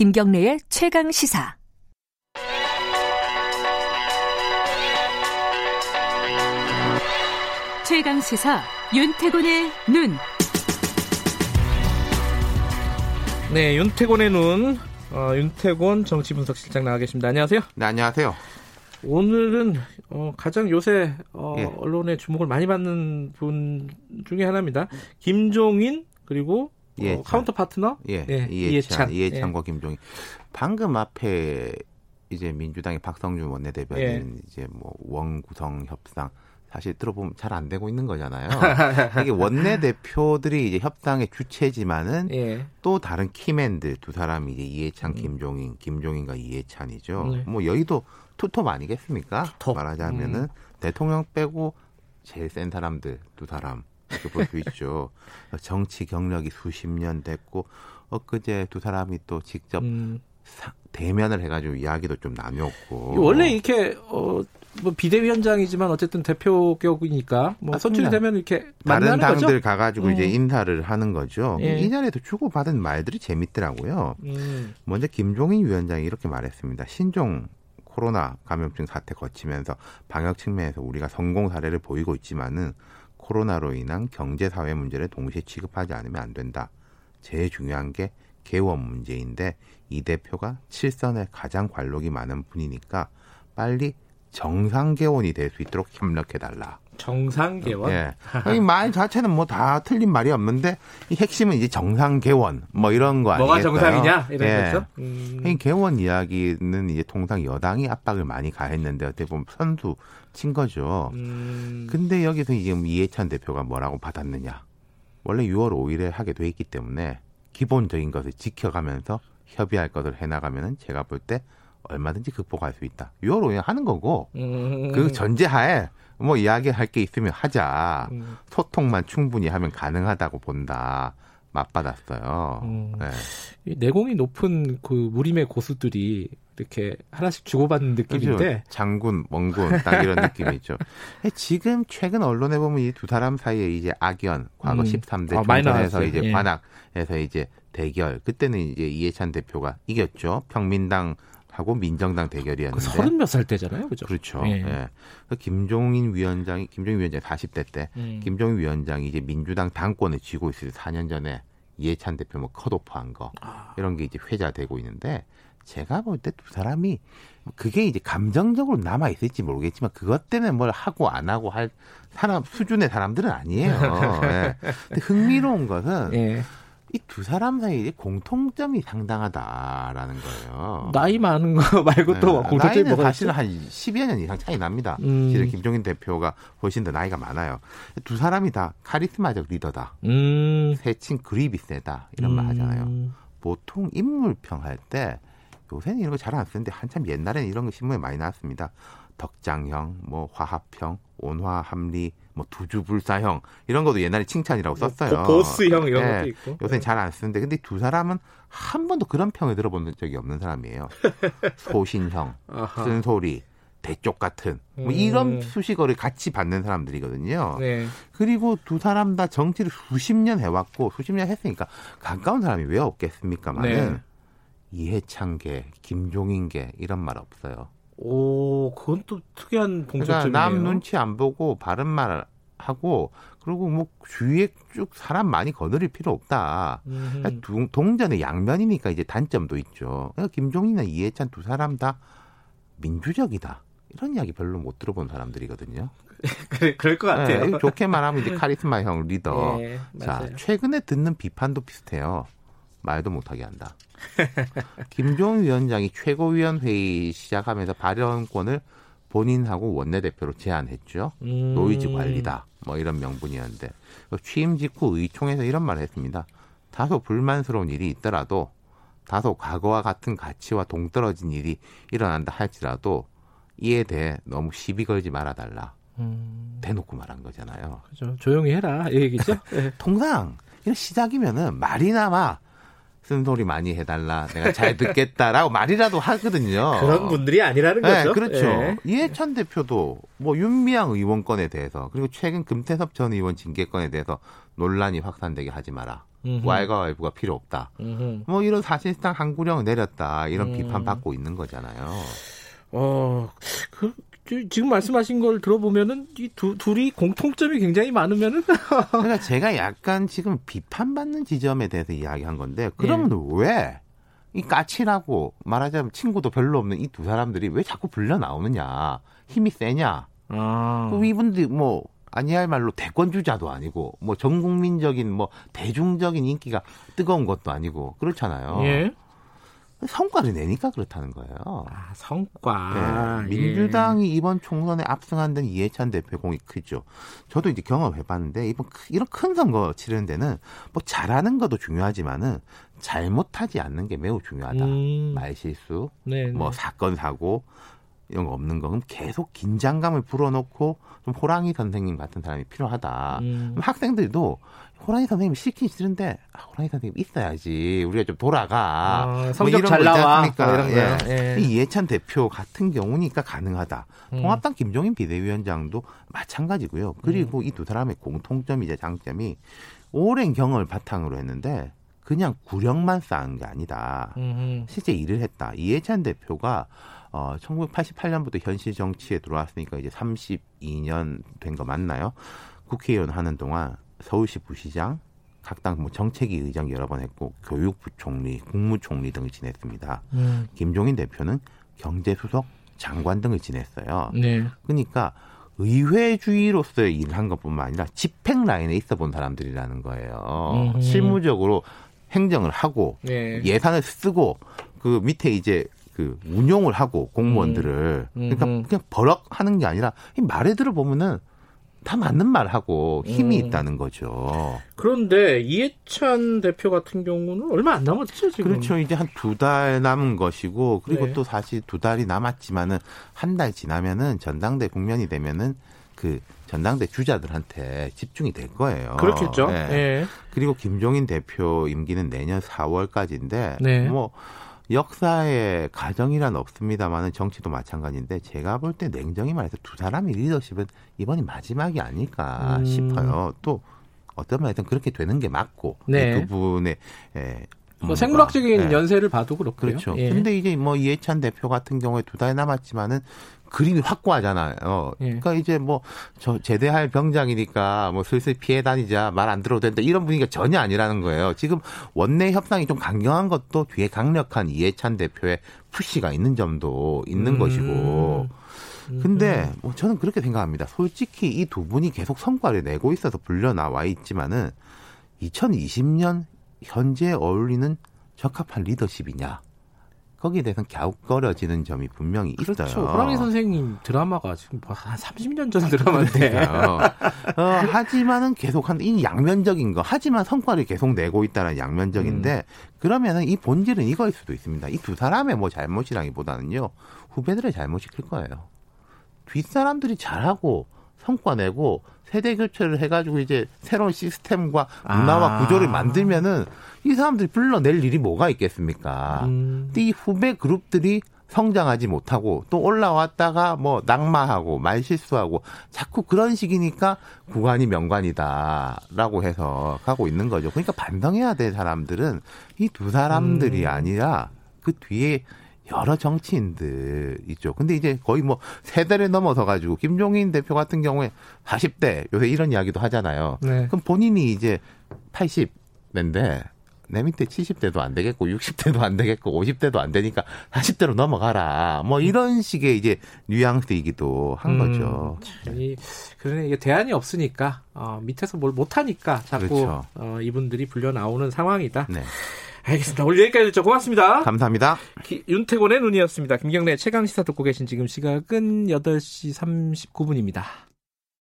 김경래의 최강 시사. 최강 시사 윤태곤의 눈. 네, 윤태곤의 눈. 어, 윤태곤 정치분석실장 나와 계십니다. 안녕하세요. 네, 안녕하세요. 오늘은 어, 가장 요새 어, 예. 언론의 주목을 많이 받는 분 중에 하나입니다. 김종인 그리고 어, counter partner 예, 예 이해찬, 이해찬. 과 예. 김종인. 방금 앞에 이제 민주당의 박성준 원내대변인 예. 이제 뭐 원구성 협상 사실 들어보면 잘 안 되고 있는 거잖아요. 이게 원내 대표들이 이제 협상의 주체지만은 예. 또 다른 key man들 두 사람이 이제 이해찬, 음. 김종인, 김종인과 이해찬이죠. 네. 뭐 여의도 투톱 아니겠습니까? 투톱. 말하자면은 음. 대통령 빼고 제일 센 사람들 두 사람 이렇게 볼 수 있죠. 정치 경력이 수십 년 됐고 엊그제 두 사람이 또 직접 음. 사, 대면을 해가지고 이야기도 좀 나눴고 원래 이렇게 어, 뭐 비대위원장이지만 어쨌든 대표격이니까 뭐 선출이 되면 이렇게 다른 당들 거죠? 가가지고 음. 이제 인사를 하는 거죠. 예. 이 자리에도 주고 받은 말들이 재밌더라고요. 음. 먼저 김종인 위원장이 이렇게 말했습니다. 신종 코로나 감염증 사태 거치면서 방역 측면에서 우리가 성공 사례를 보이고 있지만은 코로나로 인한 경제 사회 문제를 동시에 취급하지 않으면 안 된다. 제일 중요한 게 개원 문제인데 이 대표가 칠선에 가장 관록이 많은 분이니까 빨리 정상 개원이 될 수 있도록 협력해 달라. 정상 개원? 예. 이 말 자체는 뭐 다 틀린 말이 없는데 이 핵심은 이제 정상 개원 뭐 이런 거 아니겠어요? 뭐가 정상이냐 이런 예. 거죠. 음. 이 개원 이야기는 이제 통상 여당이 압박을 많이 가했는데 어떻게 보면 선수 친 거죠. 음. 근데 여기서 이제 이해찬 대표가 뭐라고 받았느냐? 원래 6월 5일에 하게 돼 있기 때문에 기본적인 것을 지켜가면서 협의할 것을 해나가면은 제가 볼 때 얼마든지 극복할 수 있다. 6월 5일 하는 거고 음. 그 전제하에 뭐 이야기할 게 있으면 하자. 음. 소통만 충분히 하면 가능하다고 본다. 맞받았어요. 음. 네. 내공이 높은 그 무림의 고수들이 이렇게 하나씩 주고받는 느낌인데 그렇죠. 장군, 멍군 딱 이런 느낌이죠. 지금 최근 언론에 보면 이 두 사람 사이에 이제 악연, 과거 음. 13대 아, 총선에서 이제 예. 관악에서 이제 대결. 그때는 이제 이해찬 대표가 이겼죠. 평민당 하고 민정당 대결이었는데 서른 몇 살 때잖아요, 그죠? 그렇죠. 예. 예. 그 김종인 위원장이 김종인 위원장 40대 때 음. 김종인 위원장이 이제 민주당 당권을 쥐고 있을 때 4년 전에 이해찬 대표 뭐 컷오프한 거 아. 이런 게 이제 회자되고 있는데 제가 볼 때 두 사람이 그게 이제 감정적으로 남아 있을지 모르겠지만 그것 때문에 뭘 하고 안 하고 할 사람 수준의 사람들은 아니에요. 예. 근데 흥미로운 것은 예. 이 두 사람 사이에 공통점이 상당하다라는 거예요. 나이 많은 거 말고 네. 또 공통점이 뭐가 사실은 한 10여 년 이상 차이 납니다. 음. 실은 김종인 대표가 훨씬 더 나이가 많아요. 두 사람이 다 카리스마적 리더다. 음. 세친 그립이 세다. 이런 음. 말 하잖아요. 보통 인물평 할 때 요새는 이런 거 잘 안 쓰는데 한참 옛날에는 이런 거 신문에 많이 나왔습니다. 덕장형, 뭐 화합형, 온화합리, 뭐 두주불사형 이런 것도 옛날에 칭찬이라고 뭐 썼어요. 보스형 이런 네. 것도 있고. 요새는 잘안 쓰는데 근데 두 사람은 한 번도 그런 평을 들어본 적이 없는 사람이에요. 소신형, 쓴소리, 대쪽 같은 뭐 음. 이런 수식어를 같이 받는 사람들이거든요. 네. 그리고 두 사람 다 정치를 수십 년 해왔고 수십 년 했으니까 가까운 사람이 왜 없겠습니까만은 네. 이해창계, 김종인계 이런 말 없어요. 오, 그건 또 특이한 공통점이네요. 그러니까 남 눈치 안 보고 바른 말 하고 그리고 뭐 주위에 쭉 사람 많이 거느릴 필요 없다. 그러니까 동전의 양면이니까 이제 단점도 있죠. 그러니까 김종인이나 이해찬 두 사람 다 민주적이다. 이런 이야기 별로 못 들어본 사람들이거든요. 그래, 그럴 것 같아요. 네, 좋게 말하면 이제 카리스마형 리더. 네, 자, 최근에 듣는 비판도 비슷해요. 말도 못하게 한다. 김종인 위원장이 최고위원회의 시작하면서 발언권을 본인하고 원내대표로 제한했죠. 음. 노이즈 관리다. 뭐 이런 명분이었는데 취임 직후 의총에서 이런 말을 했습니다. 다소 불만스러운 일이 있더라도 다소 과거와 같은 가치와 동떨어진 일이 일어난다 할지라도 이에 대해 너무 시비 걸지 말아달라. 음. 대놓고 말한 거잖아요. 그죠. 조용히 해라. 이 얘기죠. 네. 통상 이런 시작이면은 말이나마 쓴소리 많이 해달라. 내가 잘 듣겠다라고 말이라도 하거든요. 그런 분들이 아니라는 네, 거죠. 그렇죠. 네. 이해찬 대표도 뭐 윤미향 의원 건에 대해서 그리고 최근 금태섭 전 의원 징계 건에 대해서 논란이 확산되게 하지 마라. 와이가 와이프가 필요 없다. 음흠. 뭐 이런 사실상 한구령을 내렸다 이런 음. 비판 받고 있는 거잖아요. 어, 그, 지금 말씀하신 걸 들어보면은 이 두, 둘이 공통점이 굉장히 많으면은 그러니까 제가 약간 지금 비판받는 지점에 대해서 이야기한 건데 그러면 예. 왜이 까칠하고 말하자면 친구도 별로 없는 이 두 사람들이 왜 자꾸 불려 나오느냐 힘이 세냐 아. 그 이분들이 뭐 아니할 말로 대권 주자도 아니고 뭐 전 국민적인 뭐 대중적인 인기가 뜨거운 것도 아니고 그렇잖아요. 예. 성과를 내니까 그렇다는 거예요. 아, 성과. 네. 민주당이 예. 이번 총선에 압승한 데는 이해찬 대표 공이 크죠. 저도 이제 경험해봤는데 이번 이런 큰 선거 치르는 데는 뭐 잘하는 것도 중요하지만은 잘못하지 않는 게 매우 중요하다. 음. 말실수, 네, 네. 뭐 사건 사고 이런 거 없는 거 그럼 계속 긴장감을 불어넣고 좀 호랑이 선생님 같은 사람이 필요하다. 음. 학생들도 호랑이 선생님 싫긴 싫은데 아, 호랑이 선생님 있어야지 우리가 좀 돌아가 아, 뭐 성적 뭐 잘 나와 뭐 이런 예. 예. 이예찬 대표 같은 경우니까 가능하다. 음. 통합당 김종인 비대위원장도 마찬가지고요. 그리고 음. 이두 사람의 공통점이자 장점이 오랜 경험을 바탕으로 했는데 그냥 구력만 쌓은 게 아니다. 음 실제 일을 했다. 이해찬 대표가 어 1988년부터 현실 정치에 들어왔으니까 이제 32년 된 거 맞나요? 국회의원 하는 동안 서울시 부시장, 각당 뭐 정책위 의장 여러 번 했고 교육부총리, 국무총리 등을 지냈습니다. 음. 김종인 대표는 경제수석, 장관 등을 지냈어요. 네. 그러니까 의회주의로서의 일을 한 것뿐만 아니라 집행 라인에 있어 본 사람들이라는 거예요. 음. 실무적으로 행정을 하고 네. 예산을 쓰고 그 밑에 이제 그 운용을 하고 공무원들을 음. 그러니까 그냥 버럭 하는 게 아니라 말에 들어보면은 다 맞는 말 하고 힘이 음. 있다는 거죠. 그런데 이해찬 대표 같은 경우는 얼마 안 남았죠, 지금. 그렇죠. 이제 한 두 달 남은 것이고 그리고 네. 또 사실 두 달이 남았지만은 한 달 지나면은 전당대 국면이 되면은 그 전당대 주자들한테 집중이 될 거예요. 그렇겠죠. 네. 네. 그리고 김종인 대표 임기는 내년 4월까지인데 네. 뭐 역사에 가정이란 없습니다만은 정치도 마찬가지인데 제가 볼 때 냉정히 말해서 두 사람의 리더십은 이번이 마지막이 아닐까 음. 싶어요. 또 어떤 면에서는 그렇게 되는 게 맞고 네. 두 분의 예, 뭐 생물학적인 네. 연세를 봐도 그렇고요. 그렇죠. 예. 근데 이제 뭐 이해찬 대표 같은 경우에 두 달 남았지만은 그림이 확고하잖아요. 예. 그러니까 이제 뭐 저 제대할 병장이니까 뭐 슬슬 피해 다니자 말 안 들어도 된다 이런 분위기가 전혀 아니라는 거예요. 지금 원내 협상이 좀 강경한 것도 뒤에 강력한 이해찬 대표의 푸시가 있는 점도 있는 음. 것이고. 근데 뭐 저는 그렇게 생각합니다. 솔직히 이 두 분이 계속 성과를 내고 있어서 불려 나와 있지만은 2020년 현재 어울리는 적합한 리더십이냐? 거기에 대해서는 갸웃거려지는 점이 분명히 있어요. 그렇죠. 호랑이 선생님 드라마가 지금 뭐한 30년 전 드라마인데. 어, 하지만은 계속 한 이 양면적인 거. 하지만 성과를 계속 내고 있다는 양면적인데 음. 그러면은 이 본질은 이거일 수도 있습니다. 이 두 사람의 뭐 잘못이라기보다는요. 후배들의 잘못이 클 거예요. 뒷 사람들이 잘하고 성과 내고 세대 교체를 해가지고 이제 새로운 시스템과 문화와 아. 구조를 만들면은 이 사람들이 불러낼 일이 뭐가 있겠습니까? 음. 근데 이 후배 그룹들이 성장하지 못하고 또 올라왔다가 뭐 낙마하고 말실수하고 자꾸 그런 식이니까 구간이 명관이다라고 해서 가고 있는 거죠. 그러니까 반성해야 될 사람들은 이 두 사람들이 음. 아니라 그 뒤에 여러 정치인들 있죠. 근데 이제 거의 뭐 세대를 넘어서 가지고 김종인 대표 같은 경우에 40대 요새 이런 이야기도 하잖아요. 네. 그럼 본인이 이제 80대인데 내 밑에 70대도 안 되겠고 60대도 안 되겠고 50대도 안 되니까 40대로 넘어가라. 뭐 이런 식의 이제 뉘앙스이기도 한 음, 거죠. 이, 그러네 이게 대안이 없으니까 어, 밑에서 뭘 못하니까 자꾸 그렇죠. 어, 이분들이 불려 나오는 상황이다. 네. 알겠습니다. 오늘 여기까지 듣죠. 고맙습니다. 감사합니다. 기, 윤태곤의 눈이었습니다. 김경래 최강 시사 듣고 계신 지금 시각은 8시 39분입니다.